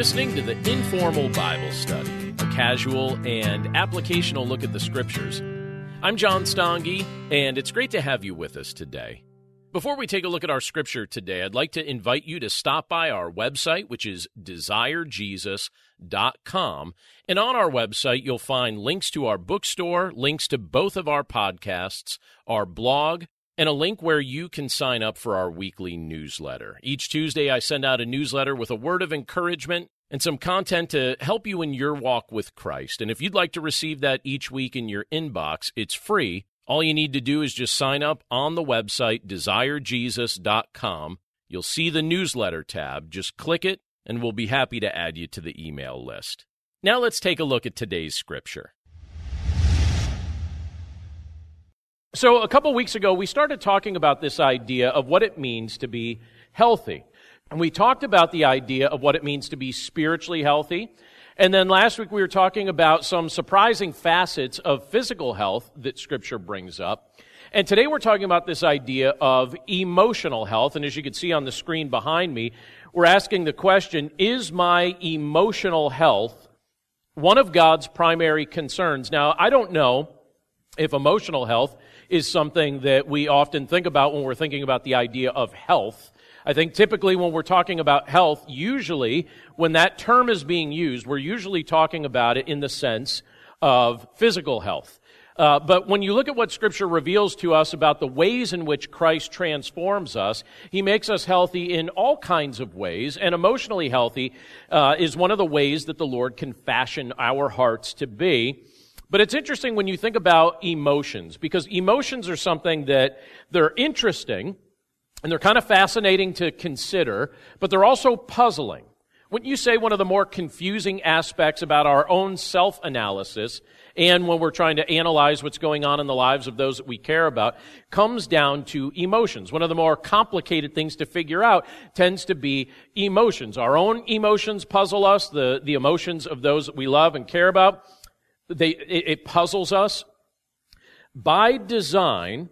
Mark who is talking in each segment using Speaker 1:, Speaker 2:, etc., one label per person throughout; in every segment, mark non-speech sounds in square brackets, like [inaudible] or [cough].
Speaker 1: Listening to the Informal Bible Study, a casual and applicational look at the Scriptures. I'm John Stange, and it's great to have you with us today. Before we take a look at our scripture today, I'd like to invite you to stop by our website, which is desirejesus.com. And on our website, you'll find links to our bookstore, links to both of our podcasts, our blog, and a link where you can sign up for our weekly newsletter. Each Tuesday, I send out a newsletter with a word of encouragement and some content to help you in your walk with Christ. And if you'd like to receive that each week in your inbox, it's free all you need to do is just sign up on the website, desirejesus.com. You'll see the newsletter tab. Just click it, and we'll be happy to add you to the email list. Now let's take a look at today's scripture. So, a couple weeks ago, we started talking about this idea of what it means to be healthy. And we talked about the idea of what it means to be spiritually healthy. And then last week we were talking about some surprising facets of physical health that Scripture brings up. And today we're talking about this idea of emotional health. And as you can see on the screen behind me, we're asking the question Is my emotional health one of God's primary concerns? Now, I don't know if emotional health is something that we often think about when we're thinking about the idea of health. I think typically when we're talking about health, usually when that term is being used, we're usually talking about it in the sense of physical health. Uh, but when you look at what Scripture reveals to us about the ways in which Christ transforms us, He makes us healthy in all kinds of ways, and emotionally healthy uh, is one of the ways that the Lord can fashion our hearts to be. But it's interesting when you think about emotions, because emotions are something that they're interesting, and they're kind of fascinating to consider, but they're also puzzling. Wouldn't you say one of the more confusing aspects about our own self analysis and when we're trying to analyze what's going on in the lives of those that we care about comes down to emotions. One of the more complicated things to figure out tends to be emotions. Our own emotions puzzle us, the, the emotions of those that we love and care about. They, it, it puzzles us. By design,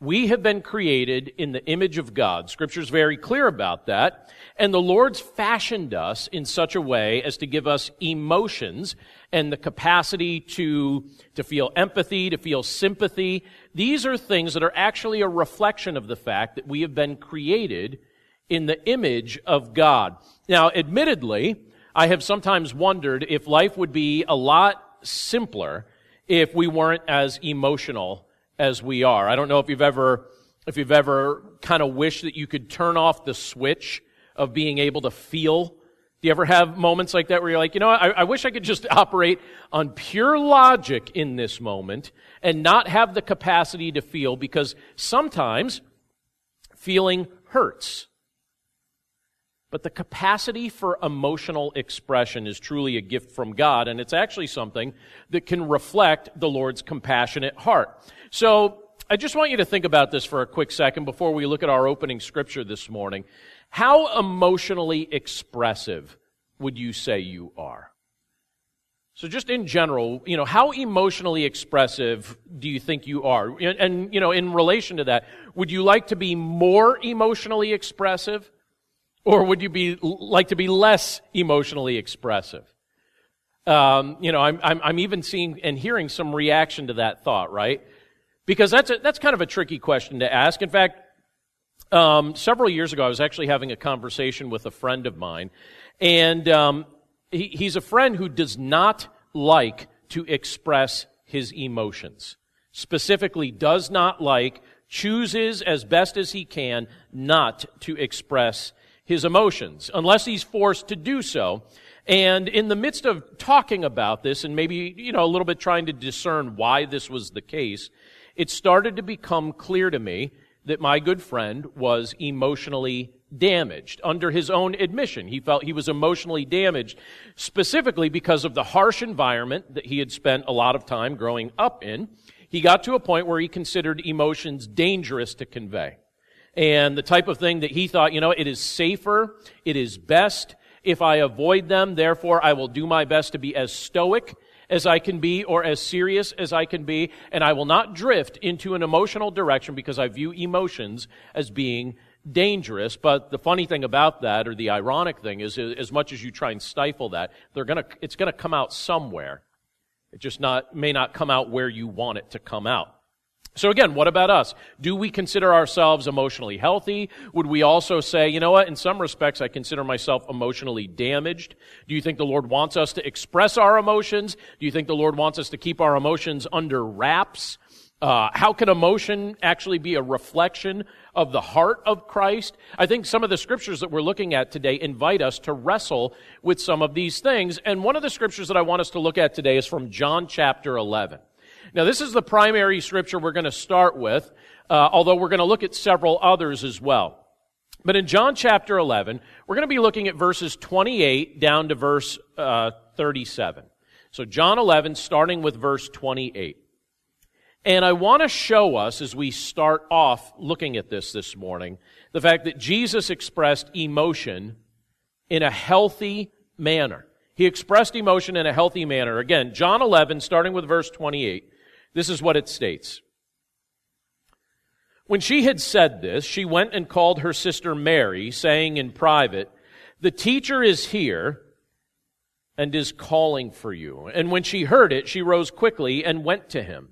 Speaker 1: we have been created in the image of God. Scripture's very clear about that. And the Lord's fashioned us in such a way as to give us emotions and the capacity to, to feel empathy, to feel sympathy. These are things that are actually a reflection of the fact that we have been created in the image of God. Now, admittedly, I have sometimes wondered if life would be a lot simpler if we weren't as emotional as we are. I don't know if you've ever, if you've ever kind of wished that you could turn off the switch of being able to feel. Do you ever have moments like that where you're like, you know, I, I wish I could just [laughs] operate on pure logic in this moment and not have the capacity to feel because sometimes feeling hurts. But the capacity for emotional expression is truly a gift from God, and it's actually something that can reflect the Lord's compassionate heart. So, I just want you to think about this for a quick second before we look at our opening scripture this morning. How emotionally expressive would you say you are? So just in general, you know, how emotionally expressive do you think you are? And, and, you know, in relation to that, would you like to be more emotionally expressive? Or would you be like to be less emotionally expressive? Um, you know, I'm, I'm, I'm even seeing and hearing some reaction to that thought, right? Because that's a, that's kind of a tricky question to ask. In fact, um, several years ago, I was actually having a conversation with a friend of mine, and um, he, he's a friend who does not like to express his emotions. Specifically, does not like, chooses as best as he can not to express his emotions unless he's forced to do so. And in the midst of talking about this and maybe, you know, a little bit trying to discern why this was the case, it started to become clear to me that my good friend was emotionally damaged. Under his own admission, he felt he was emotionally damaged specifically because of the harsh environment that he had spent a lot of time growing up in. He got to a point where he considered emotions dangerous to convey and the type of thing that he thought, you know, it is safer, it is best if I avoid them, therefore I will do my best to be as stoic as I can be or as serious as I can be, and I will not drift into an emotional direction because I view emotions as being dangerous, but the funny thing about that, or the ironic thing, is as much as you try and stifle that, they're gonna, it's to come out somewhere. It just not, may not come out where you want it to come out. So again, what about us? Do we consider ourselves emotionally healthy? Would we also say, you know what, in some respects I consider myself emotionally damaged? Do you think the Lord wants us to express our emotions? Do you think the Lord wants us to keep our emotions under wraps? Uh, how can emotion actually be a reflection of the heart of Christ? I think some of the scriptures that we're looking at today invite us to wrestle with some of these things. And one of the scriptures that I want us to look at today is from John chapter 11. Now, this is the primary scripture we're going to start with, uh, although we're going to look at several others as well. But in John chapter 11, we're going to be looking at verses 28 down to verse uh, 37. So, John 11, starting with verse 28. And I want to show us, as we start off looking at this this morning, the fact that Jesus expressed emotion in a healthy manner. He expressed emotion in a healthy manner. Again, John 11, starting with verse 28. This is what it states. When she had said this, she went and called her sister Mary, saying in private, The teacher is here and is calling for you. And when she heard it, she rose quickly and went to him.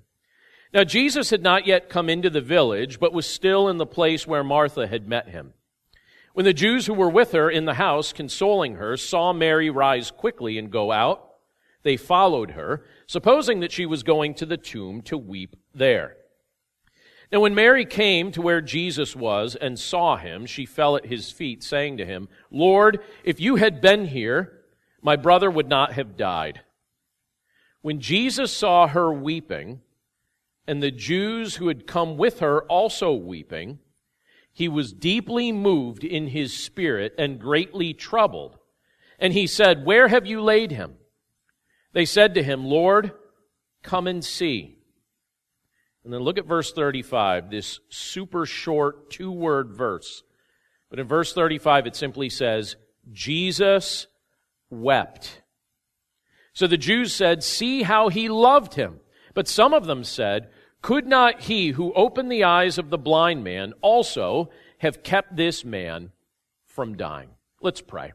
Speaker 1: Now Jesus had not yet come into the village, but was still in the place where Martha had met him. When the Jews who were with her in the house, consoling her, saw Mary rise quickly and go out, they followed her, supposing that she was going to the tomb to weep there. Now, when Mary came to where Jesus was and saw him, she fell at his feet, saying to him, Lord, if you had been here, my brother would not have died. When Jesus saw her weeping, and the Jews who had come with her also weeping, he was deeply moved in his spirit and greatly troubled. And he said, Where have you laid him? They said to him, Lord, come and see. And then look at verse 35, this super short two word verse. But in verse 35, it simply says, Jesus wept. So the Jews said, See how he loved him. But some of them said, Could not he who opened the eyes of the blind man also have kept this man from dying? Let's pray.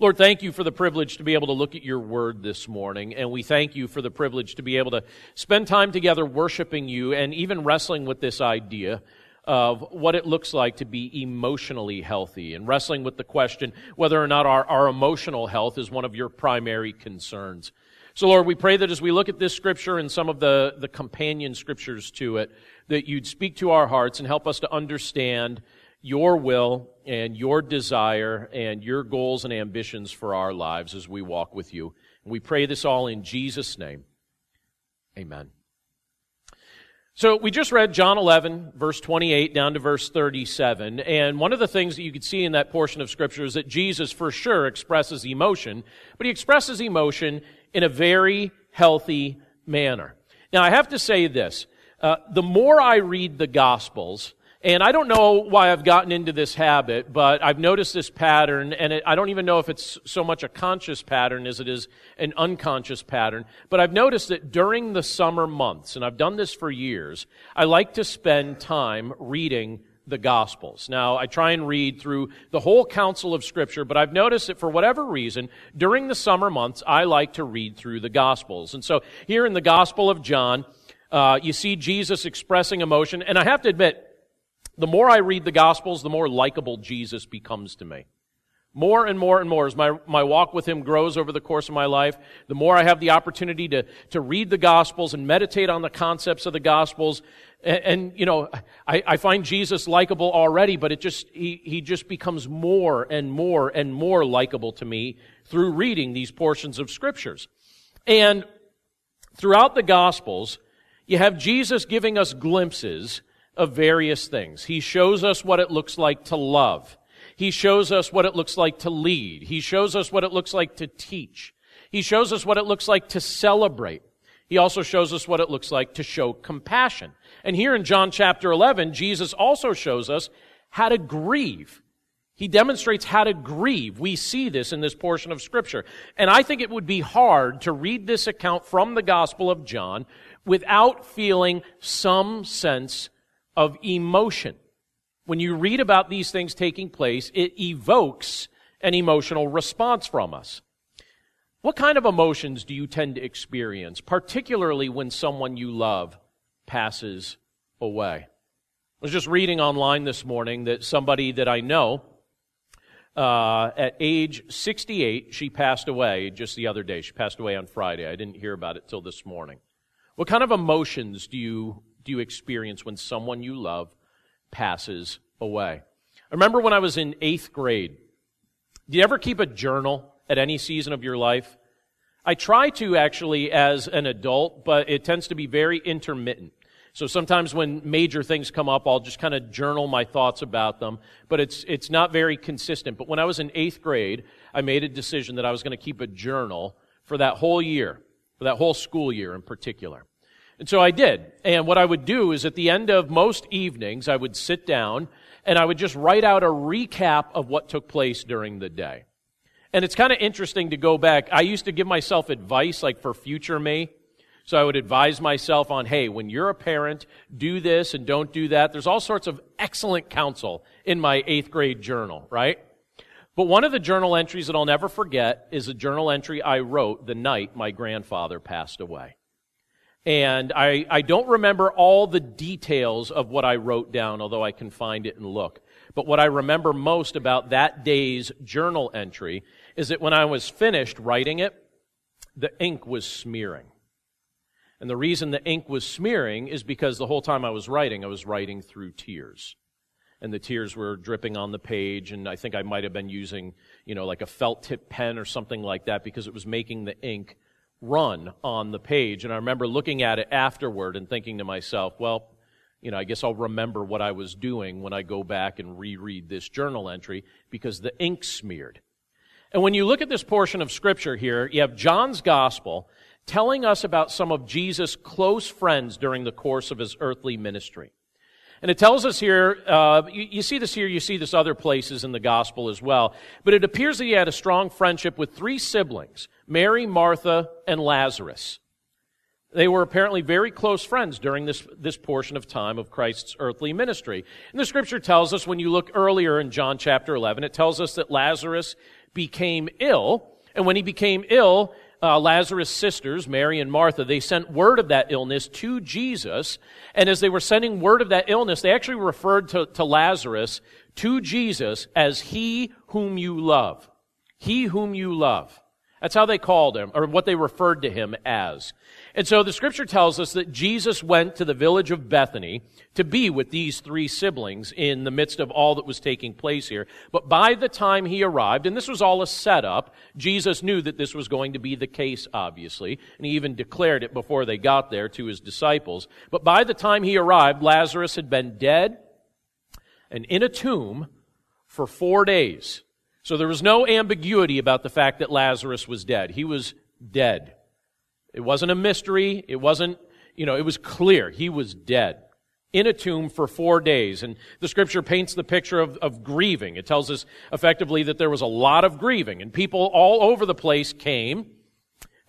Speaker 1: Lord, thank you for the privilege to be able to look at your word this morning, and we thank you for the privilege to be able to spend time together worshiping you and even wrestling with this idea of what it looks like to be emotionally healthy and wrestling with the question whether or not our, our emotional health is one of your primary concerns. So, Lord, we pray that as we look at this scripture and some of the, the companion scriptures to it, that you'd speak to our hearts and help us to understand your will and your desire and your goals and ambitions for our lives as we walk with you. And we pray this all in Jesus' name. Amen. So we just read John 11, verse 28 down to verse 37. And one of the things that you could see in that portion of scripture is that Jesus for sure expresses emotion, but he expresses emotion in a very healthy manner. Now I have to say this. Uh, the more I read the gospels, and I don't know why I've gotten into this habit, but I've noticed this pattern, and it, I don't even know if it's so much a conscious pattern as it is an unconscious pattern. But I've noticed that during the summer months, and I've done this for years, I like to spend time reading the Gospels. Now, I try and read through the whole counsel of Scripture, but I've noticed that for whatever reason, during the summer months, I like to read through the Gospels. And so here in the Gospel of John, uh, you see Jesus expressing emotion, and I have to admit, the more I read the Gospels, the more likable Jesus becomes to me. More and more and more as my, my walk with Him grows over the course of my life, the more I have the opportunity to, to read the Gospels and meditate on the concepts of the Gospels. And, and you know, I, I find Jesus likable already, but it just, he, he just becomes more and more and more likable to me through reading these portions of Scriptures. And throughout the Gospels, you have Jesus giving us glimpses of various things. He shows us what it looks like to love. He shows us what it looks like to lead. He shows us what it looks like to teach. He shows us what it looks like to celebrate. He also shows us what it looks like to show compassion. And here in John chapter 11, Jesus also shows us how to grieve. He demonstrates how to grieve. We see this in this portion of scripture. And I think it would be hard to read this account from the gospel of John without feeling some sense of emotion. when you read about these things taking place, it evokes an emotional response from us. What kind of emotions do you tend to experience, particularly when someone you love passes away? I was just reading online this morning that somebody that I know, uh, at age 68, she passed away just the other day. She passed away on Friday. I didn't hear about it till this morning. What kind of emotions do you, do you experience when someone you love passes away? I remember when I was in eighth grade. Do you ever keep a journal at any season of your life? I try to actually as an adult, but it tends to be very intermittent. So sometimes when major things come up, I'll just kind of journal my thoughts about them, but it's, it's not very consistent. But when I was in eighth grade, I made a decision that I was going to keep a journal for that whole year, for that whole school year in particular. And so I did. And what I would do is at the end of most evenings, I would sit down and I would just write out a recap of what took place during the day. And it's kind of interesting to go back. I used to give myself advice like for future me. So I would advise myself on, hey, when you're a parent, do this and don't do that. There's all sorts of excellent counsel in my eighth grade journal, right? But one of the journal entries that I'll never forget is a journal entry I wrote the night my grandfather passed away. And I, I don't remember all the details of what I wrote down, although I can find it and look. But what I remember most about that day's journal entry is that when I was finished writing it, the ink was smearing. And the reason the ink was smearing is because the whole time I was writing, I was writing through tears. And the tears were dripping on the page, and I think I might have been using, you know, like a felt tip pen or something like that because it was making the ink run on the page. And I remember looking at it afterward and thinking to myself, well, you know, I guess I'll remember what I was doing when I go back and reread this journal entry because the ink smeared. And when you look at this portion of Scripture here, you have John's Gospel telling us about some of Jesus' close friends during the course of his earthly ministry. And it tells us here, uh, you, you, see this here, you see this other places in the gospel as well. But it appears that he had a strong friendship with three siblings Mary, Martha, and Lazarus. They were apparently very close friends during this, this portion of time of Christ's earthly ministry. And the scripture tells us, when you look earlier in John chapter 11, it tells us that Lazarus became ill. And when he became ill, uh, Lazarus' sisters, Mary and Martha, they sent word of that illness to Jesus. And as they were sending word of that illness, they actually referred to, to Lazarus to Jesus as he whom you love. He whom you love. That's how they called him, or what they referred to him as. And so the scripture tells us that Jesus went to the village of Bethany to be with these three siblings in the midst of all that was taking place here. But by the time he arrived, and this was all a setup, Jesus knew that this was going to be the case, obviously, and he even declared it before they got there to his disciples. But by the time he arrived, Lazarus had been dead and in a tomb for four days. So there was no ambiguity about the fact that Lazarus was dead. He was dead. It wasn't a mystery. It wasn't, you know, it was clear. He was dead in a tomb for four days. And the scripture paints the picture of, of grieving. It tells us effectively that there was a lot of grieving and people all over the place came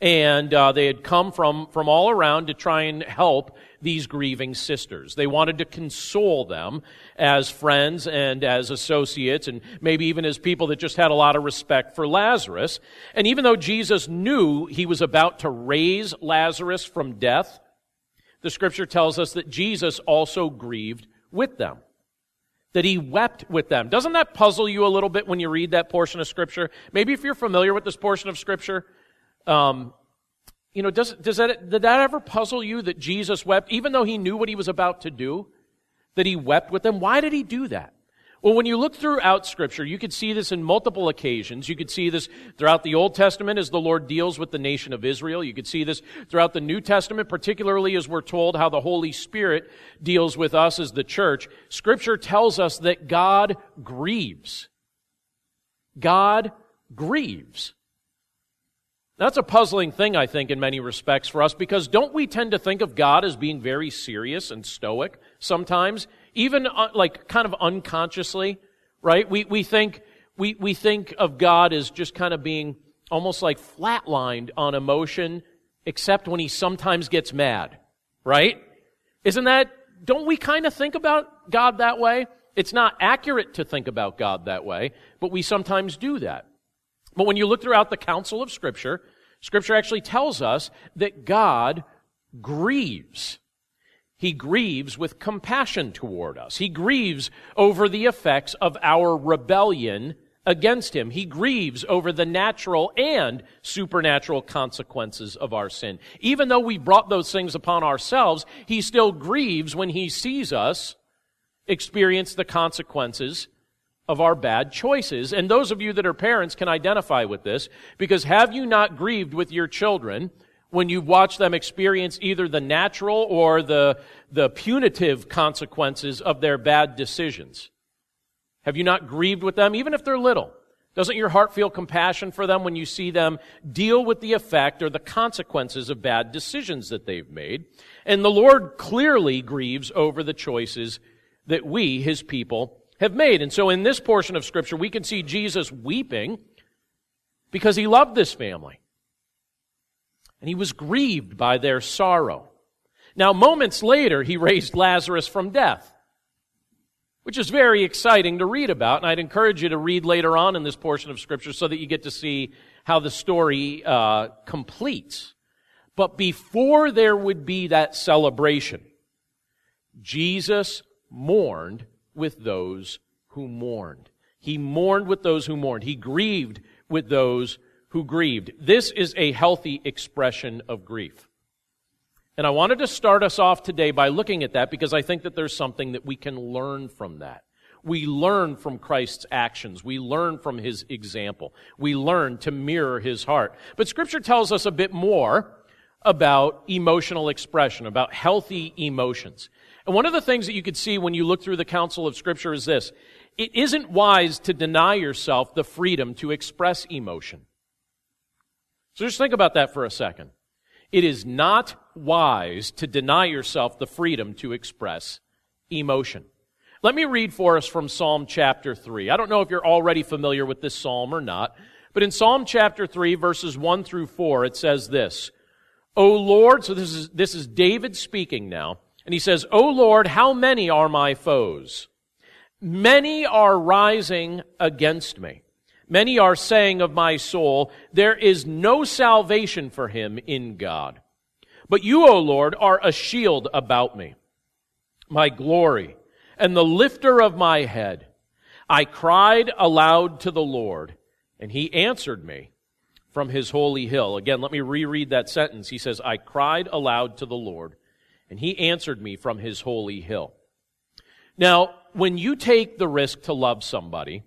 Speaker 1: and uh, they had come from, from all around to try and help these grieving sisters. They wanted to console them as friends and as associates and maybe even as people that just had a lot of respect for Lazarus. And even though Jesus knew he was about to raise Lazarus from death, the scripture tells us that Jesus also grieved with them. That he wept with them. Doesn't that puzzle you a little bit when you read that portion of scripture? Maybe if you're familiar with this portion of scripture, um, you know, does, does that, did that ever puzzle you that Jesus wept, even though he knew what he was about to do, that he wept with them? Why did he do that? Well, when you look throughout Scripture, you could see this in multiple occasions. You could see this throughout the Old Testament as the Lord deals with the nation of Israel. You could see this throughout the New Testament, particularly as we're told how the Holy Spirit deals with us as the church. Scripture tells us that God grieves. God grieves. That's a puzzling thing, I think, in many respects for us, because don't we tend to think of God as being very serious and stoic sometimes, even uh, like kind of unconsciously, right? We, we think, we, we think of God as just kind of being almost like flatlined on emotion, except when he sometimes gets mad, right? Isn't that, don't we kind of think about God that way? It's not accurate to think about God that way, but we sometimes do that. But when you look throughout the counsel of Scripture, Scripture actually tells us that God grieves. He grieves with compassion toward us. He grieves over the effects of our rebellion against him. He grieves over the natural and supernatural consequences of our sin. Even though we brought those things upon ourselves, he still grieves when he sees us experience the consequences of our bad choices. And those of you that are parents can identify with this because have you not grieved with your children when you've watched them experience either the natural or the, the punitive consequences of their bad decisions? Have you not grieved with them, even if they're little? Doesn't your heart feel compassion for them when you see them deal with the effect or the consequences of bad decisions that they've made? And the Lord clearly grieves over the choices that we, his people, have made. And so in this portion of scripture, we can see Jesus weeping because he loved this family. And he was grieved by their sorrow. Now, moments later, he raised Lazarus from death, which is very exciting to read about. And I'd encourage you to read later on in this portion of scripture so that you get to see how the story uh, completes. But before there would be that celebration, Jesus mourned with those who mourned. He mourned with those who mourned. He grieved with those who grieved. This is a healthy expression of grief. And I wanted to start us off today by looking at that because I think that there's something that we can learn from that. We learn from Christ's actions. We learn from his example. We learn to mirror his heart. But scripture tells us a bit more about emotional expression, about healthy emotions. And one of the things that you could see when you look through the counsel of Scripture is this it isn't wise to deny yourself the freedom to express emotion. So just think about that for a second. It is not wise to deny yourself the freedom to express emotion. Let me read for us from Psalm chapter 3. I don't know if you're already familiar with this psalm or not, but in Psalm chapter 3, verses 1 through 4, it says this O Lord, so this is, this is David speaking now. And he says, O Lord, how many are my foes? Many are rising against me. Many are saying of my soul, there is no salvation for him in God. But you, O Lord, are a shield about me, my glory, and the lifter of my head. I cried aloud to the Lord, and he answered me from his holy hill. Again, let me reread that sentence. He says, I cried aloud to the Lord, and he answered me from his holy hill. Now, when you take the risk to love somebody,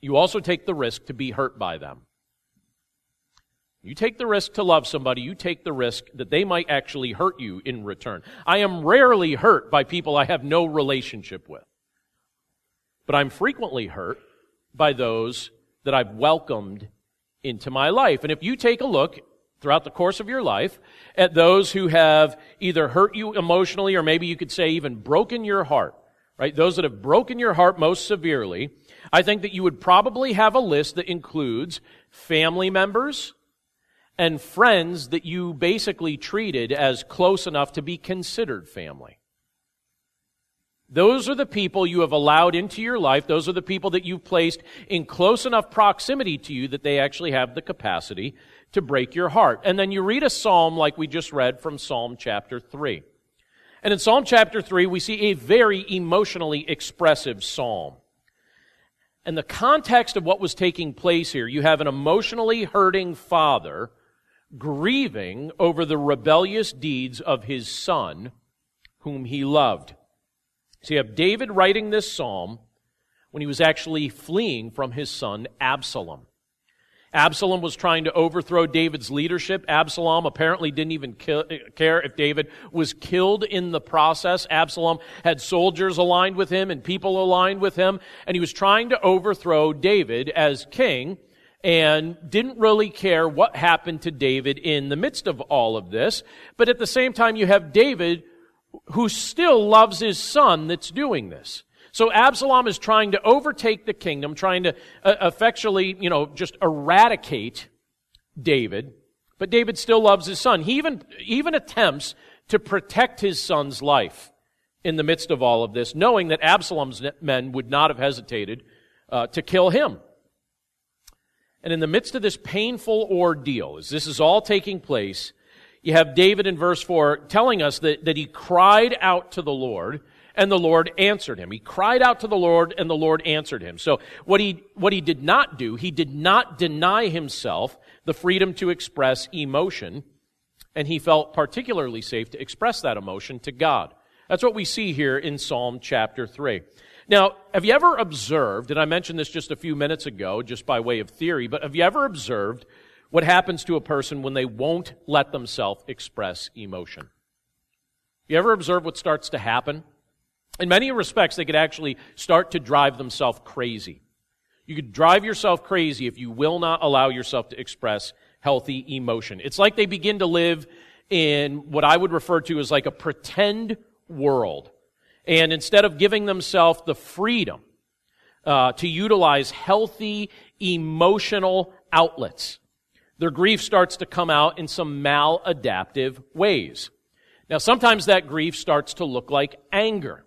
Speaker 1: you also take the risk to be hurt by them. You take the risk to love somebody, you take the risk that they might actually hurt you in return. I am rarely hurt by people I have no relationship with. But I'm frequently hurt by those that I've welcomed into my life. And if you take a look throughout the course of your life at those who have either hurt you emotionally or maybe you could say even broken your heart, right? Those that have broken your heart most severely, I think that you would probably have a list that includes family members and friends that you basically treated as close enough to be considered family. Those are the people you have allowed into your life. Those are the people that you've placed in close enough proximity to you that they actually have the capacity to break your heart. And then you read a psalm like we just read from Psalm chapter 3. And in Psalm chapter 3, we see a very emotionally expressive psalm. And the context of what was taking place here, you have an emotionally hurting father grieving over the rebellious deeds of his son, whom he loved. So you have David writing this psalm when he was actually fleeing from his son Absalom. Absalom was trying to overthrow David's leadership. Absalom apparently didn't even care if David was killed in the process. Absalom had soldiers aligned with him and people aligned with him, and he was trying to overthrow David as king and didn't really care what happened to David in the midst of all of this. But at the same time, you have David who still loves his son that's doing this. So Absalom is trying to overtake the kingdom, trying to uh, effectually, you know, just eradicate David. But David still loves his son. He even, even attempts to protect his son's life in the midst of all of this, knowing that Absalom's men would not have hesitated uh, to kill him. And in the midst of this painful ordeal, as this is all taking place, you have David in verse 4 telling us that, that he cried out to the Lord and the Lord answered him. He cried out to the Lord and the Lord answered him. So what he, what he did not do, he did not deny himself the freedom to express emotion and he felt particularly safe to express that emotion to God. That's what we see here in Psalm chapter 3. Now, have you ever observed, and I mentioned this just a few minutes ago, just by way of theory, but have you ever observed what happens to a person when they won't let themselves express emotion? You ever observe what starts to happen? In many respects, they could actually start to drive themselves crazy. You could drive yourself crazy if you will not allow yourself to express healthy emotion. It's like they begin to live in what I would refer to as like a pretend world. And instead of giving themselves the freedom uh, to utilize healthy emotional outlets, their grief starts to come out in some maladaptive ways. Now, sometimes that grief starts to look like anger.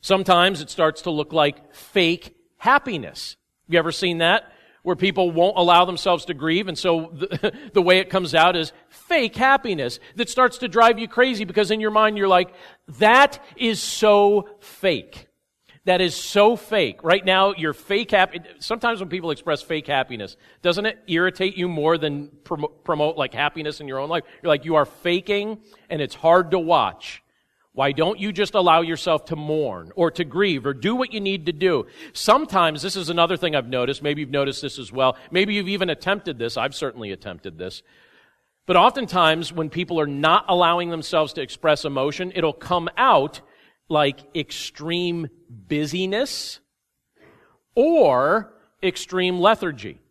Speaker 1: Sometimes it starts to look like fake happiness. Have you ever seen that? where people won't allow themselves to grieve. And so the, [laughs] the, way it comes out is fake happiness that starts to drive you crazy because in your mind you're like, that is so fake. That is so fake. Right now, you're fake happy. Sometimes when people express fake happiness, doesn't it irritate you more than promote, promote like happiness in your own life? You're like, you are faking and it's hard to watch. Why don't you just allow yourself to mourn or to grieve or do what you need to do? Sometimes, this is another thing I've noticed. Maybe you've noticed this as well. Maybe you've even attempted this. I've certainly attempted this. But oftentimes, when people are not allowing themselves to express emotion, it'll come out like extreme busyness or extreme lethargy.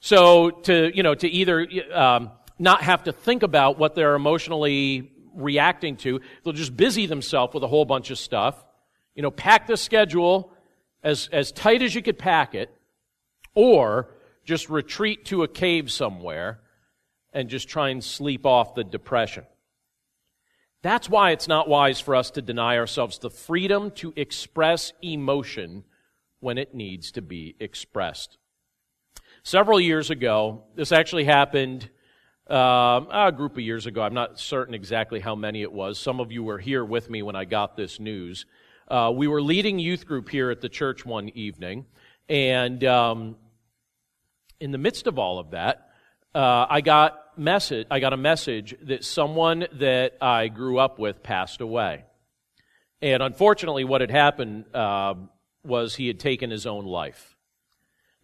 Speaker 1: So to, you know, to either um, not have to think about what they're emotionally reacting to. They'll just busy themselves with a whole bunch of stuff. You know, pack the schedule as, as tight as you could pack it, or just retreat to a cave somewhere and just try and sleep off the depression. That's why it's not wise for us to deny ourselves the freedom to express emotion when it needs to be expressed. Several years ago, this actually happened uh, a group of years ago. I'm not certain exactly how many it was. Some of you were here with me when I got this news. Uh, we were leading youth group here at the church one evening, and um, in the midst of all of that, uh, I got message. I got a message that someone that I grew up with passed away, and unfortunately, what had happened uh, was he had taken his own life.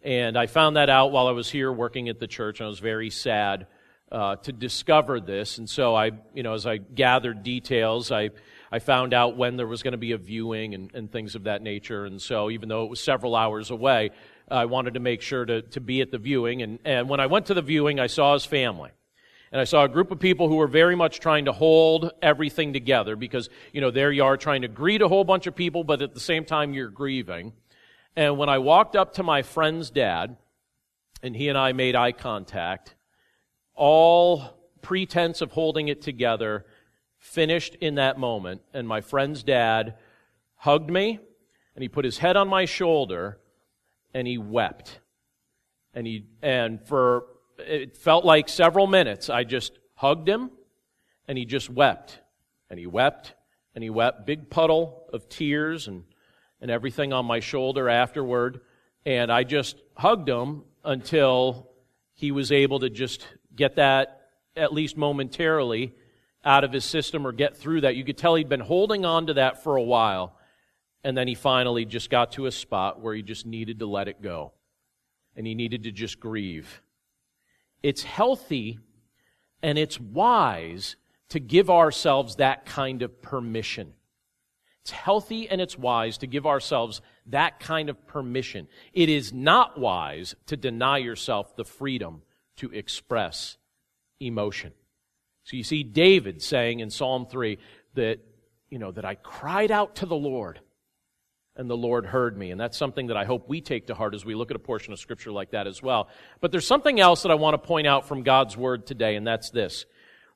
Speaker 1: And I found that out while I was here working at the church, and I was very sad uh, to discover this. And so I, you know, as I gathered details, I, I found out when there was going to be a viewing and, and things of that nature. And so even though it was several hours away, I wanted to make sure to, to be at the viewing. And, and when I went to the viewing, I saw his family. And I saw a group of people who were very much trying to hold everything together because, you know, there you are trying to greet a whole bunch of people, but at the same time you're grieving. And when I walked up to my friend's dad, and he and I made eye contact, all pretense of holding it together finished in that moment. And my friend's dad hugged me and he put his head on my shoulder and he wept. And he, and for, it felt like several minutes, I just hugged him and he just wept. And he wept and he wept. Big puddle of tears and, and everything on my shoulder afterward. And I just hugged him until he was able to just get that, at least momentarily, out of his system or get through that. You could tell he'd been holding on to that for a while, and then he finally just got to a spot where he just needed to let it go. And he needed to just grieve. It's healthy and it's wise to give ourselves that kind of permission. It's healthy and it's wise to give ourselves that kind of permission. It is not wise to deny yourself the freedom to express emotion. So you see David saying in Psalm 3 that, you know, that I cried out to the Lord and the Lord heard me. And that's something that I hope we take to heart as we look at a portion of scripture like that as well. But there's something else that I want to point out from God's word today, and that's this.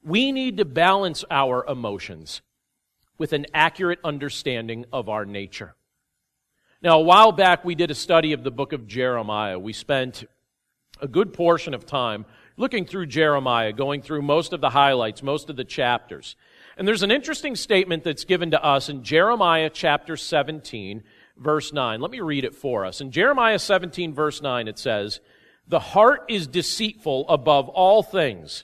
Speaker 1: We need to balance our emotions with an accurate understanding of our nature. Now, a while back, we did a study of the book of Jeremiah. We spent a good portion of time looking through Jeremiah, going through most of the highlights, most of the chapters. And there's an interesting statement that's given to us in Jeremiah chapter 17, verse 9. Let me read it for us. In Jeremiah 17, verse 9, it says, The heart is deceitful above all things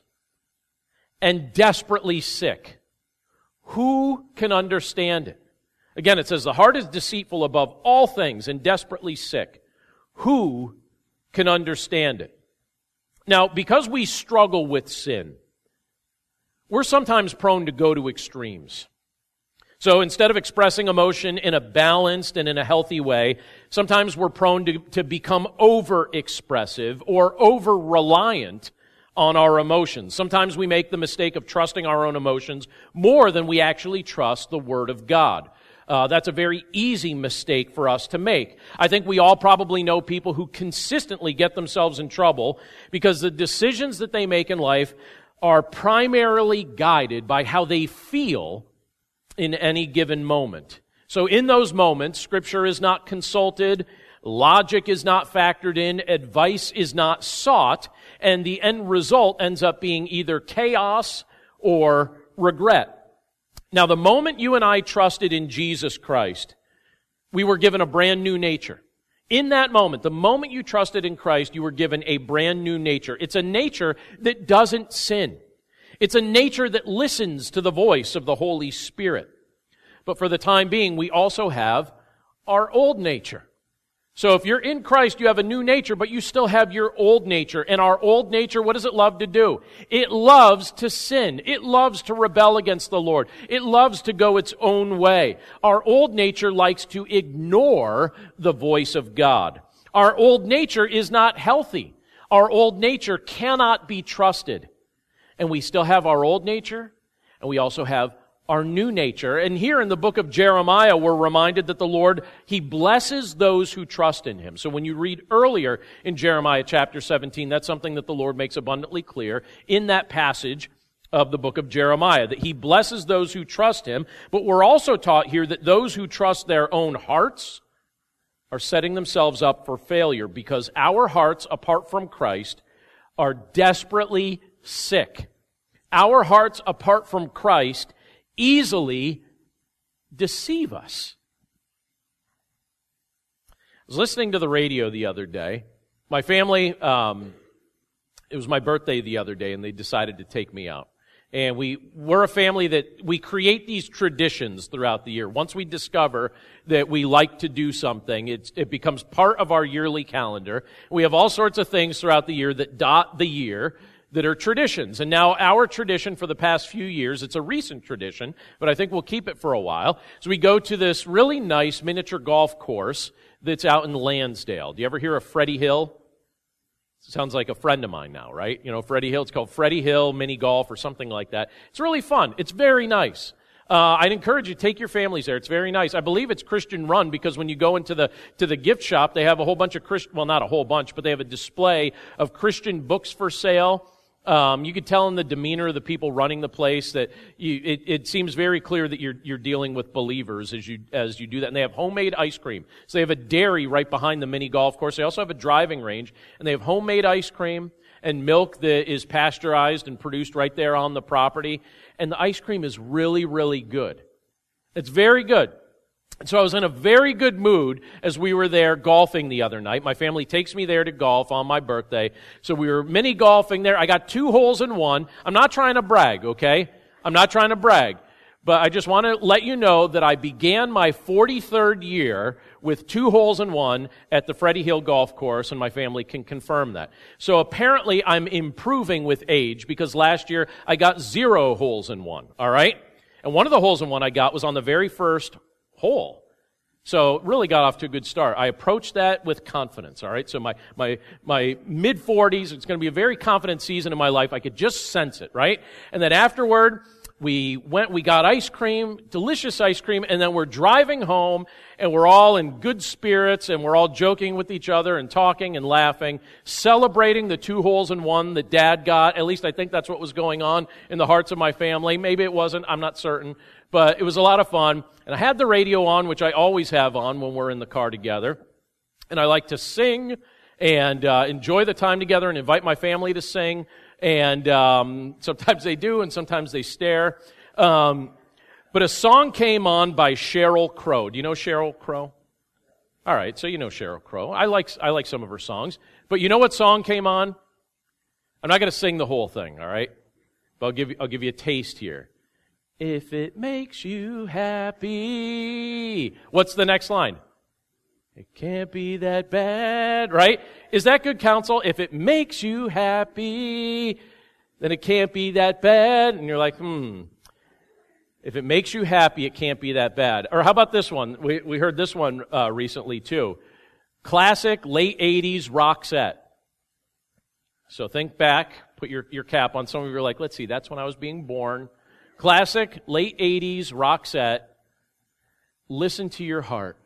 Speaker 1: and desperately sick. Who can understand it? Again, it says, The heart is deceitful above all things and desperately sick. Who can understand it? Now, because we struggle with sin, we're sometimes prone to go to extremes. So instead of expressing emotion in a balanced and in a healthy way, sometimes we're prone to, to become over expressive or over reliant on our emotions. Sometimes we make the mistake of trusting our own emotions more than we actually trust the Word of God. Uh, that's a very easy mistake for us to make. I think we all probably know people who consistently get themselves in trouble because the decisions that they make in life are primarily guided by how they feel in any given moment. So in those moments, scripture is not consulted, logic is not factored in, advice is not sought, and the end result ends up being either chaos or regret. Now, the moment you and I trusted in Jesus Christ, we were given a brand new nature. In that moment, the moment you trusted in Christ, you were given a brand new nature. It's a nature that doesn't sin. It's a nature that listens to the voice of the Holy Spirit. But for the time being, we also have our old nature. So if you're in Christ, you have a new nature, but you still have your old nature. And our old nature, what does it love to do? It loves to sin. It loves to rebel against the Lord. It loves to go its own way. Our old nature likes to ignore the voice of God. Our old nature is not healthy. Our old nature cannot be trusted. And we still have our old nature, and we also have our new nature. And here in the book of Jeremiah, we're reminded that the Lord, He blesses those who trust in Him. So when you read earlier in Jeremiah chapter 17, that's something that the Lord makes abundantly clear in that passage of the book of Jeremiah, that He blesses those who trust Him. But we're also taught here that those who trust their own hearts are setting themselves up for failure because our hearts, apart from Christ, are desperately sick. Our hearts, apart from Christ, easily deceive us. I was listening to the radio the other day. My family, um, it was my birthday the other day, and they decided to take me out. And we, we're a family that we create these traditions throughout the year. Once we discover that we like to do something, it becomes part of our yearly calendar. We have all sorts of things throughout the year that dot the year that are traditions. And now our tradition for the past few years, it's a recent tradition, but I think we'll keep it for a while. So we go to this really nice miniature golf course that's out in Lansdale. Do you ever hear of Freddie Hill? Sounds like a friend of mine now, right? You know, Freddie Hill. It's called Freddie Hill Mini Golf or something like that. It's really fun. It's very nice. Uh, I'd encourage you to take your families there. It's very nice. I believe it's Christian run because when you go into the to the gift shop, they have a whole bunch of Christian. Well, not a whole bunch, but they have a display of Christian books for sale um, you could tell in the demeanor of the people running the place that you, it, it, seems very clear that you're, you're dealing with believers as you, as you do that. And they have homemade ice cream. So they have a dairy right behind the mini golf course. They also have a driving range. And they have homemade ice cream and milk that is pasteurized and produced right there on the property. And the ice cream is really, really good. It's very good. So I was in a very good mood as we were there golfing the other night. My family takes me there to golf on my birthday. So we were mini golfing there. I got two holes in one. I'm not trying to brag, okay? I'm not trying to brag. But I just want to let you know that I began my 43rd year with two holes in one at the Freddie Hill Golf Course, and my family can confirm that. So apparently I'm improving with age because last year I got zero holes in one, all right? And one of the holes in one I got was on the very first hole. So really got off to a good start. I approached that with confidence, all right? So my, my, my mid 40s, it's going to be a very confident season in my life. I could just sense it, right? And then afterward, We went, we got ice cream, delicious ice cream, and then we're driving home and we're all in good spirits and we're all joking with each other and talking and laughing, celebrating the two holes in one that dad got. At least I think that's what was going on in the hearts of my family. Maybe it wasn't, I'm not certain, but it was a lot of fun. And I had the radio on, which I always have on when we're in the car together. And I like to sing and uh, enjoy the time together and invite my family to sing. And um, sometimes they do, and sometimes they stare. Um, but a song came on by Sheryl Crow. Do you know Sheryl Crow? All right, so you know Sheryl Crow. I like I like some of her songs. But you know what song came on? I'm not going to sing the whole thing, all right? But I'll give you I'll give you a taste here. If it makes you happy. What's the next line? It can't be that bad, right? Is that good counsel? If it makes you happy, then it can't be that bad. And you're like, hmm. If it makes you happy, it can't be that bad. Or how about this one? We, we heard this one uh, recently too. Classic late 80s Roxette. So think back, put your, your cap on. Some of you are like, let's see, that's when I was being born. Classic late 80s Roxette. Listen to your heart.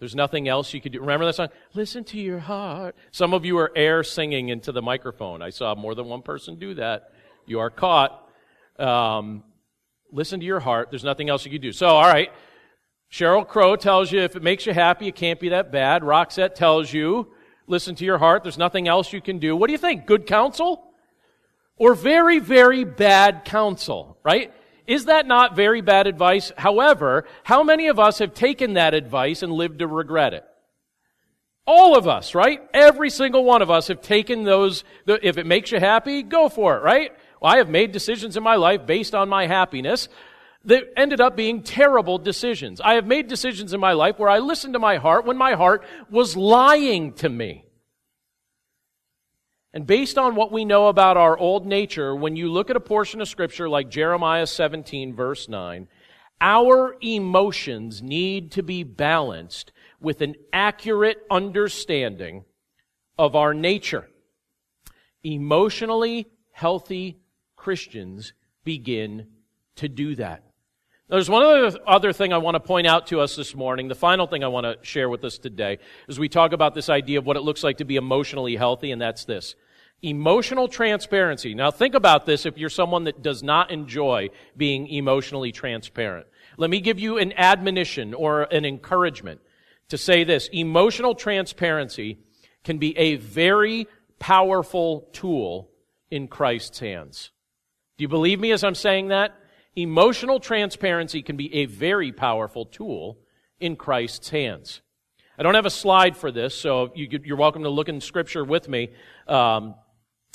Speaker 1: There's nothing else you could do. Remember that song? Listen to your heart. Some of you are air singing into the microphone. I saw more than one person do that. You are caught. Um, listen to your heart. There's nothing else you can do. So, all right. Sheryl Crow tells you if it makes you happy, it can't be that bad. Roxette tells you, listen to your heart. There's nothing else you can do. What do you think? Good counsel? Or very, very bad counsel, right? Is that not very bad advice? However, how many of us have taken that advice and lived to regret it? All of us, right? Every single one of us have taken those, if it makes you happy, go for it, right? Well, I have made decisions in my life based on my happiness that ended up being terrible decisions. I have made decisions in my life where I listened to my heart when my heart was lying to me. And based on what we know about our old nature, when you look at a portion of scripture like Jeremiah 17 verse 9, our emotions need to be balanced with an accurate understanding of our nature. Emotionally healthy Christians begin to do that. There's one other, other thing I want to point out to us this morning. The final thing I want to share with us today is we talk about this idea of what it looks like to be emotionally healthy, and that's this. Emotional transparency. Now think about this if you're someone that does not enjoy being emotionally transparent. Let me give you an admonition or an encouragement to say this. Emotional transparency can be a very powerful tool in Christ's hands. Do you believe me as I'm saying that? Emotional transparency can be a very powerful tool in Christ's hands. I don't have a slide for this, so you, are welcome to look in Scripture with me. Um,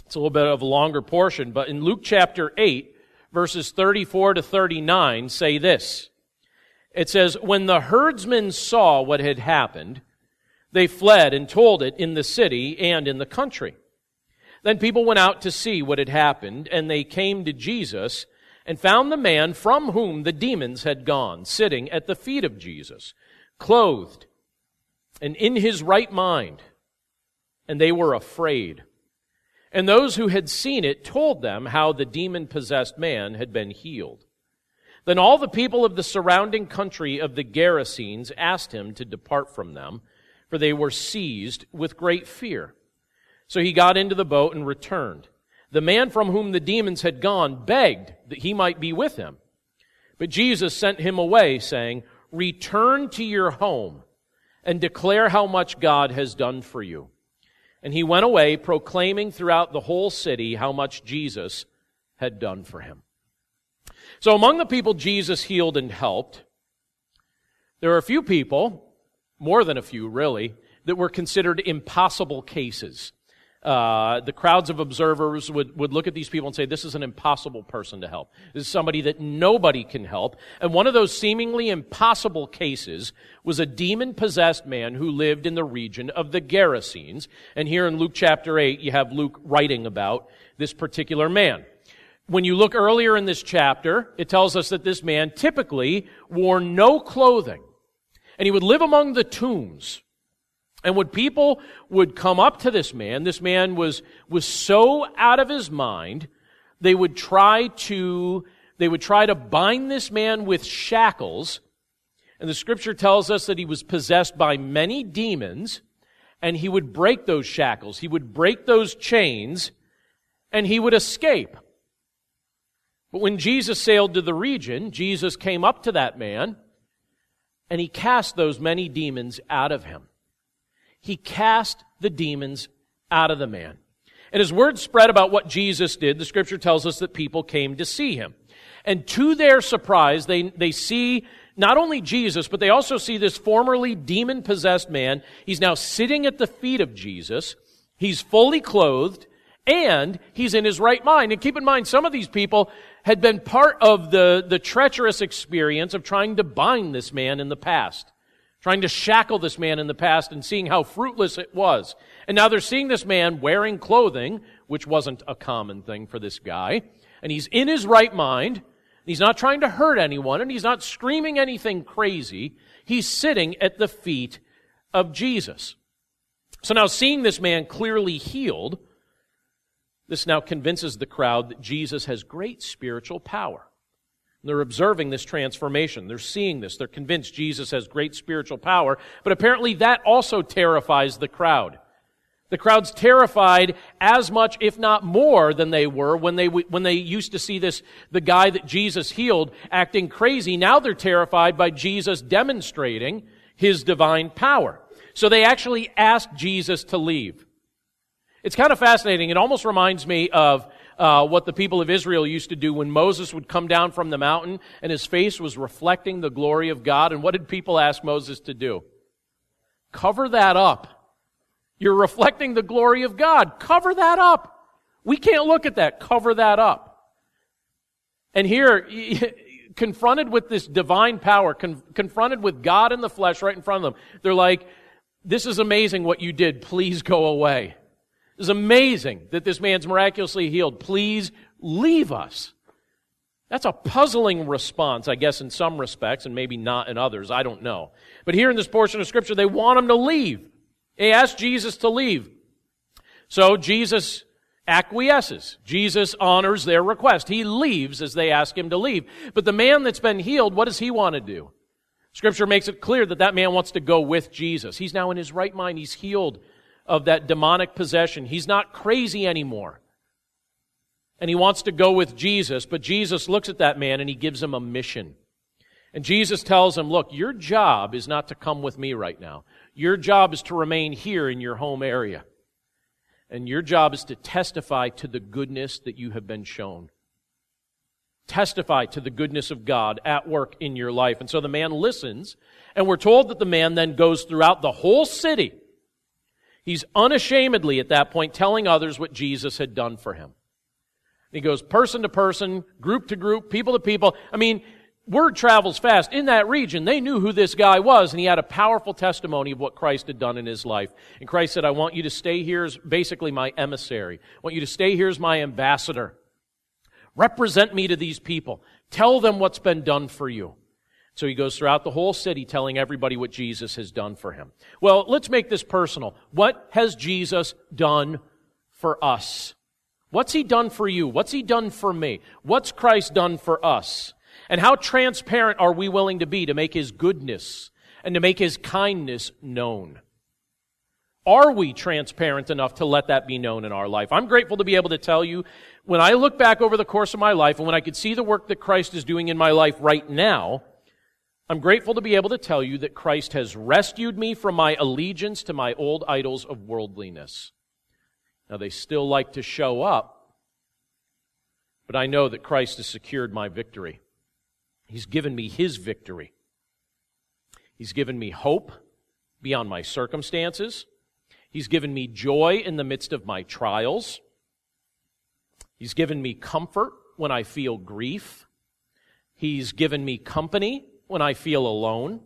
Speaker 1: it's a little bit of a longer portion, but in Luke chapter 8, verses 34 to 39 say this. It says, When the herdsmen saw what had happened, they fled and told it in the city and in the country. Then people went out to see what had happened, and they came to Jesus and found the man from whom the demons had gone, sitting at the feet of Jesus, clothed and in his right mind. And they were afraid. And those who had seen it told them how the demon possessed man had been healed. Then all the people of the surrounding country of the Gerasenes asked him to depart from them, for they were seized with great fear. So he got into the boat and returned. The man from whom the demons had gone begged that he might be with him. But Jesus sent him away, saying, Return to your home and declare how much God has done for you. And he went away, proclaiming throughout the whole city how much Jesus had done for him. So among the people Jesus healed and helped, there are a few people, more than a few really, that were considered impossible cases. Uh, the crowds of observers would, would look at these people and say, This is an impossible person to help. This is somebody that nobody can help. And one of those seemingly impossible cases was a demon possessed man who lived in the region of the Gerasenes. And here in Luke chapter 8, you have Luke writing about this particular man. When you look earlier in this chapter, it tells us that this man typically wore no clothing. And he would live among the tombs. And when people would come up to this man, this man was, was so out of his mind, they would try to they would try to bind this man with shackles. And the scripture tells us that he was possessed by many demons, and he would break those shackles. He would break those chains, and he would escape. But when Jesus sailed to the region, Jesus came up to that man, and he cast those many demons out of him. He cast the demons out of the man. And as word spread about what Jesus did, the scripture tells us that people came to see him. And to their surprise, they, they see not only Jesus, but they also see this formerly demon possessed man. He's now sitting at the feet of Jesus. He's fully clothed and he's in his right mind. And keep in mind, some of these people had been part of the, the treacherous experience of trying to bind this man in the past, trying to shackle this man in the past and seeing how fruitless it was. And now they're seeing this man wearing clothing, which wasn't a common thing for this guy, and he's in his right mind. He's not trying to hurt anyone, and he's not screaming anything crazy. He's sitting at the feet of Jesus. So now, seeing this man clearly healed, this now convinces the crowd that Jesus has great spiritual power. They're observing this transformation. They're seeing this. They're convinced Jesus has great spiritual power. But apparently that also terrifies the crowd. The crowd's terrified as much, if not more, than they were when they, when they used to see this, the guy that Jesus healed acting crazy. Now they're terrified by Jesus demonstrating his divine power. So they actually asked Jesus to leave. It's kind of fascinating. It almost reminds me of uh, what the people of Israel used to do when Moses would come down from the mountain and his face was reflecting the glory of God. And what did people ask Moses to do? Cover that up. You're reflecting the glory of God. Cover that up. We can't look at that. Cover that up. And here, [laughs] confronted with this divine power, con- confronted with God in the flesh right in front of them, they're like, this is amazing what you did. Please go away. It's amazing that this man's miraculously healed. Please leave us. That's a puzzling response, I guess, in some respects, and maybe not in others. I don't know. But here in this portion of Scripture, they want him to leave. They ask Jesus to leave. So Jesus acquiesces. Jesus honors their request. He leaves as they ask him to leave. But the man that's been healed, what does he want to do? Scripture makes it clear that that man wants to go with Jesus. He's now in his right mind. He's healed of that demonic possession. He's not crazy anymore. And he wants to go with Jesus, but Jesus looks at that man and he gives him a mission. And Jesus tells him, look, your job is not to come with me right now. Your job is to remain here in your home area. And your job is to testify to the goodness that you have been shown. Testify to the goodness of God at work in your life. And so the man listens, and we're told that the man then goes throughout the whole city. He's unashamedly at that point telling others what Jesus had done for him. He goes person to person, group to group, people to people. I mean, word travels fast. In that region, they knew who this guy was, and he had a powerful testimony of what Christ had done in his life. And Christ said, I want you to stay here as basically my emissary. I want you to stay here as my ambassador. Represent me to these people. Tell them what's been done for you. So he goes throughout the whole city telling everybody what Jesus has done for him. Well, let's make this personal. What has Jesus done for us? What's he done for you? What's he done for me? What's Christ done for us? And how transparent are we willing to be to make His goodness and to make His kindness known? Are we transparent enough to let that be known in our life? I'm grateful to be able to tell you when I look back over the course of my life and when I could see the work that Christ is doing in my life right now, I'm grateful to be able to tell you that Christ has rescued me from my allegiance to my old idols of worldliness. Now, they still like to show up, but I know that Christ has secured my victory. He's given me His victory. He's given me hope beyond my circumstances. He's given me joy in the midst of my trials. He's given me comfort when I feel grief. He's given me company when I feel alone.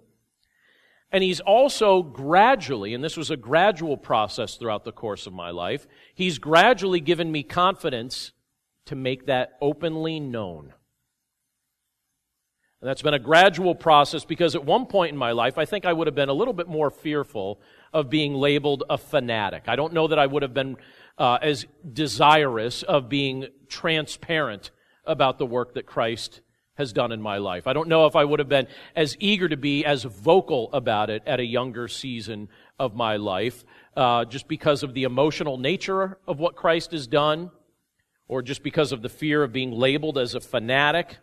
Speaker 1: And he's also gradually, and this was a gradual process throughout the course of my life, he's gradually given me confidence to make that openly known. And that's been a gradual process because at one point in my life, I think I would have been a little bit more fearful of being labeled a fanatic. I don't know that I would have been uh, as desirous of being transparent about the work that Christ has done in my life. I don't know if I would have been as eager to be as vocal about it at a younger season of my life, uh, just because of the emotional nature of what Christ has done, or just because of the fear of being labeled as a fanatic.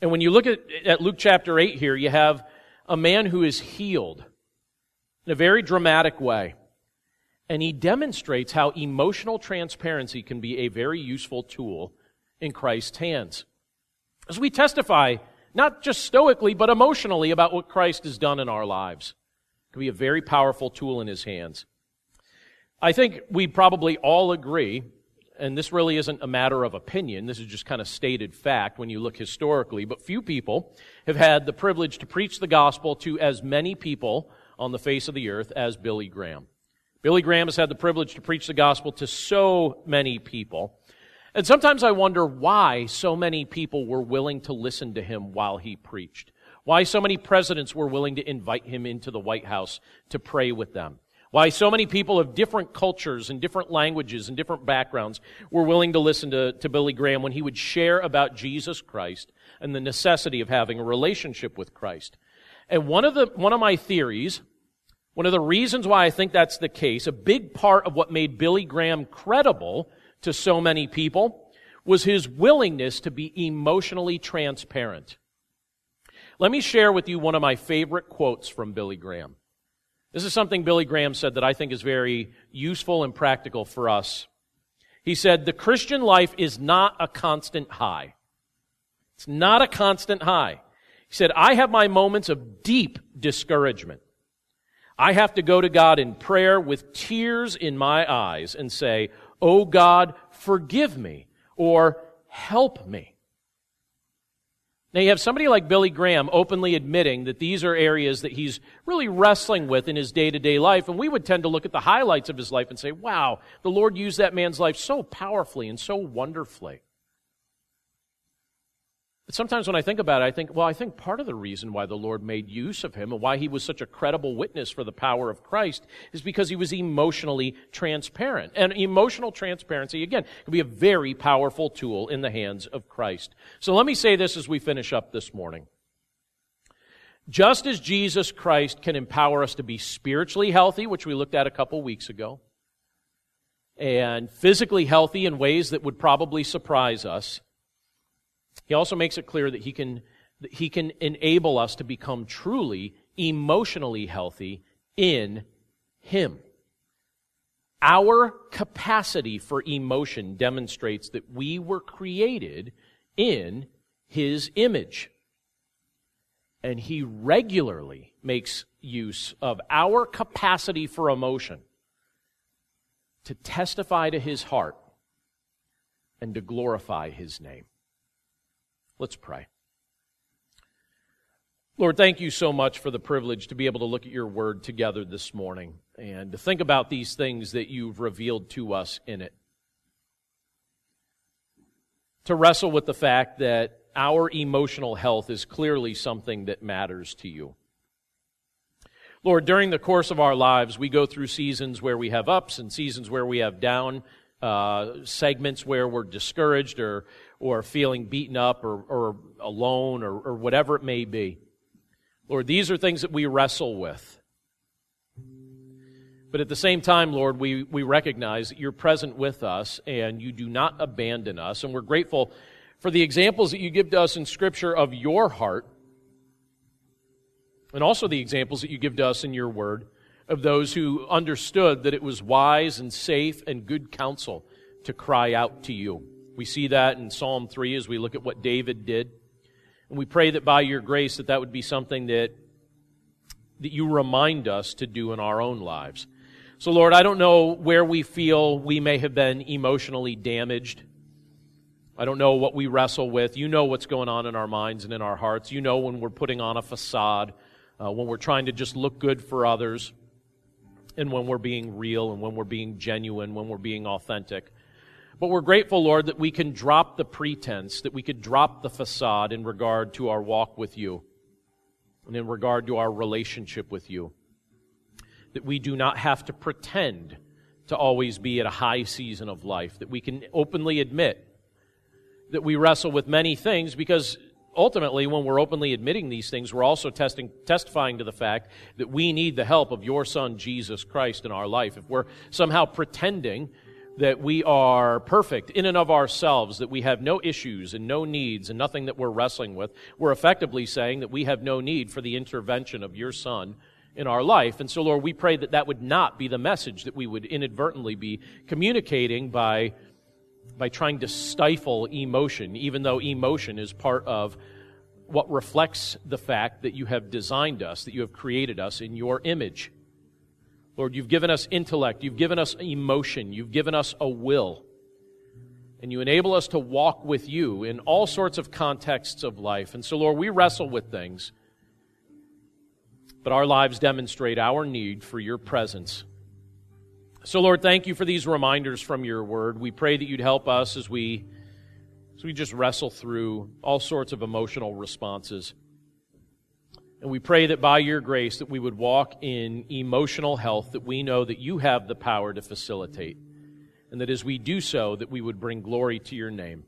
Speaker 1: And when you look at, at Luke chapter 8 here, you have a man who is healed in a very dramatic way. And he demonstrates how emotional transparency can be a very useful tool in Christ's hands. As we testify, not just stoically, but emotionally about what Christ has done in our lives, it can be a very powerful tool in his hands. I think we probably all agree, and this really isn't a matter of opinion, this is just kind of stated fact when you look historically, but few people have had the privilege to preach the gospel to as many people on the face of the earth as Billy Graham. Billy Graham has had the privilege to preach the gospel to so many people. And sometimes I wonder why so many people were willing to listen to him while he preached. Why so many presidents were willing to invite him into the White House to pray with them. Why so many people of different cultures and different languages and different backgrounds were willing to listen to, to Billy Graham when he would share about Jesus Christ and the necessity of having a relationship with Christ. And one of the, one of my theories one of the reasons why I think that's the case, a big part of what made Billy Graham credible to so many people, was his willingness to be emotionally transparent. Let me share with you one of my favorite quotes from Billy Graham. This is something Billy Graham said that I think is very useful and practical for us. He said, The Christian life is not a constant high. It's not a constant high. He said, I have my moments of deep discouragement. I have to go to God in prayer with tears in my eyes and say, Oh God, forgive me or help me. Now you have somebody like Billy Graham openly admitting that these are areas that he's really wrestling with in his day to day life. And we would tend to look at the highlights of his life and say, wow, the Lord used that man's life so powerfully and so wonderfully. But sometimes when I think about it, I think, well, I think part of the reason why the Lord made use of him and why he was such a credible witness for the power of Christ is because he was emotionally transparent. And emotional transparency, again, can be a very powerful tool in the hands of Christ. So let me say this as we finish up this morning. Just as Jesus Christ can empower us to be spiritually healthy, which we looked at a couple weeks ago, and physically healthy in ways that would probably surprise us, he also makes it clear that he can, that he can enable us to become truly emotionally healthy in Him. Our capacity for emotion demonstrates that we were created in His image. And He regularly makes use of our capacity for emotion to testify to His heart and to glorify His name. Let's pray. Lord, thank you so much for the privilege to be able to look at your word together this morning and to think about these things that you've revealed to us in it. To wrestle with the fact that our emotional health is clearly something that matters to you. Lord, during the course of our lives, we go through seasons where we have ups and seasons where we have down, uh, segments where we're discouraged or or feeling beaten up or, or alone or, or whatever it may be. Lord, these are things that we wrestle with. But at the same time, Lord, we, we recognize that you're present with us and you do not abandon us. And we're grateful for the examples that you give to us in Scripture of your heart and also the examples that you give to us in your word of those who understood that it was wise and safe and good counsel to cry out to you. We see that in Psalm 3 as we look at what David did. And we pray that by your grace that that would be something that, that you remind us to do in our own lives. So Lord, I don't know where we feel we may have been emotionally damaged. I don't know what we wrestle with. You know what's going on in our minds and in our hearts. You know when we're putting on a facade, uh, when we're trying to just look good for others, and when we're being real, and when we're being genuine, when we're being authentic. But we're grateful, Lord, that we can drop the pretense, that we could drop the facade in regard to our walk with you and in regard to our relationship with you. That we do not have to pretend to always be at a high season of life, that we can openly admit that we wrestle with many things because ultimately, when we're openly admitting these things, we're also testing, testifying to the fact that we need the help of your Son, Jesus Christ, in our life. If we're somehow pretending that we are perfect in and of ourselves, that we have no issues and no needs and nothing that we're wrestling with, we're effectively saying that we have no need for the intervention of your Son in our life. And so, Lord, we pray that that would not be the message that we would inadvertently be communicating by by trying to stifle emotion, even though emotion is part of what reflects the fact that you have designed us, that you have created us in your image. Lord, you've given us intellect, you've given us emotion, you've given us a will, and you enable us to walk with you in all sorts of contexts of life. And so, Lord, we wrestle with things, but our lives demonstrate our need for your presence so, Lord, thank you for these reminders from your word. We pray that you'd help us as we, as we just wrestle through all sorts of emotional responses. And we pray that by your grace that we would walk in emotional health that we know that you have the power to facilitate. And that as we do so, that we would bring glory to your name.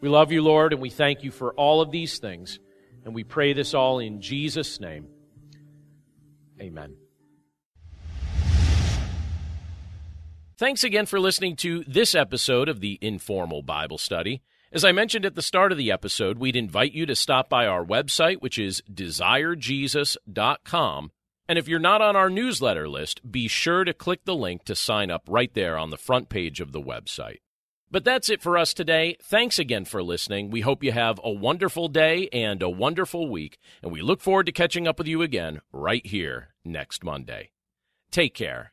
Speaker 1: We love you, Lord, and we thank you for all of these things. And we pray this all in Jesus' name. Amen. Thanks again for listening to this episode of the Informal Bible Study. As I mentioned at the start of the episode, we'd invite you to stop by our website, which is desirejesus.com. And if you're not on our newsletter list, be sure to click the link to sign up right there on the front page of the website. But that's it for us today. Thanks again for listening. We hope you have a wonderful day and a wonderful week, and we look forward to catching up with you again right here next Monday. Take care.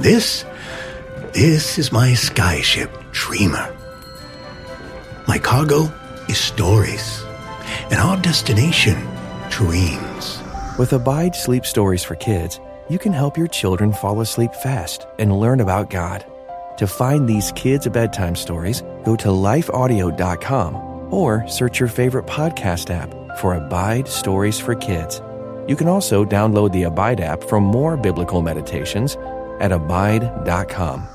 Speaker 2: This, this is my skyship, Dreamer. My cargo is stories, and our destination, dreams.
Speaker 3: With Abide Sleep Stories for Kids, you can help your children fall asleep fast and learn about God. To find these kids' bedtime stories, go to lifeaudio.com or search your favorite podcast app for Abide Stories for Kids. You can also download the Abide app for more biblical meditations at abide.com.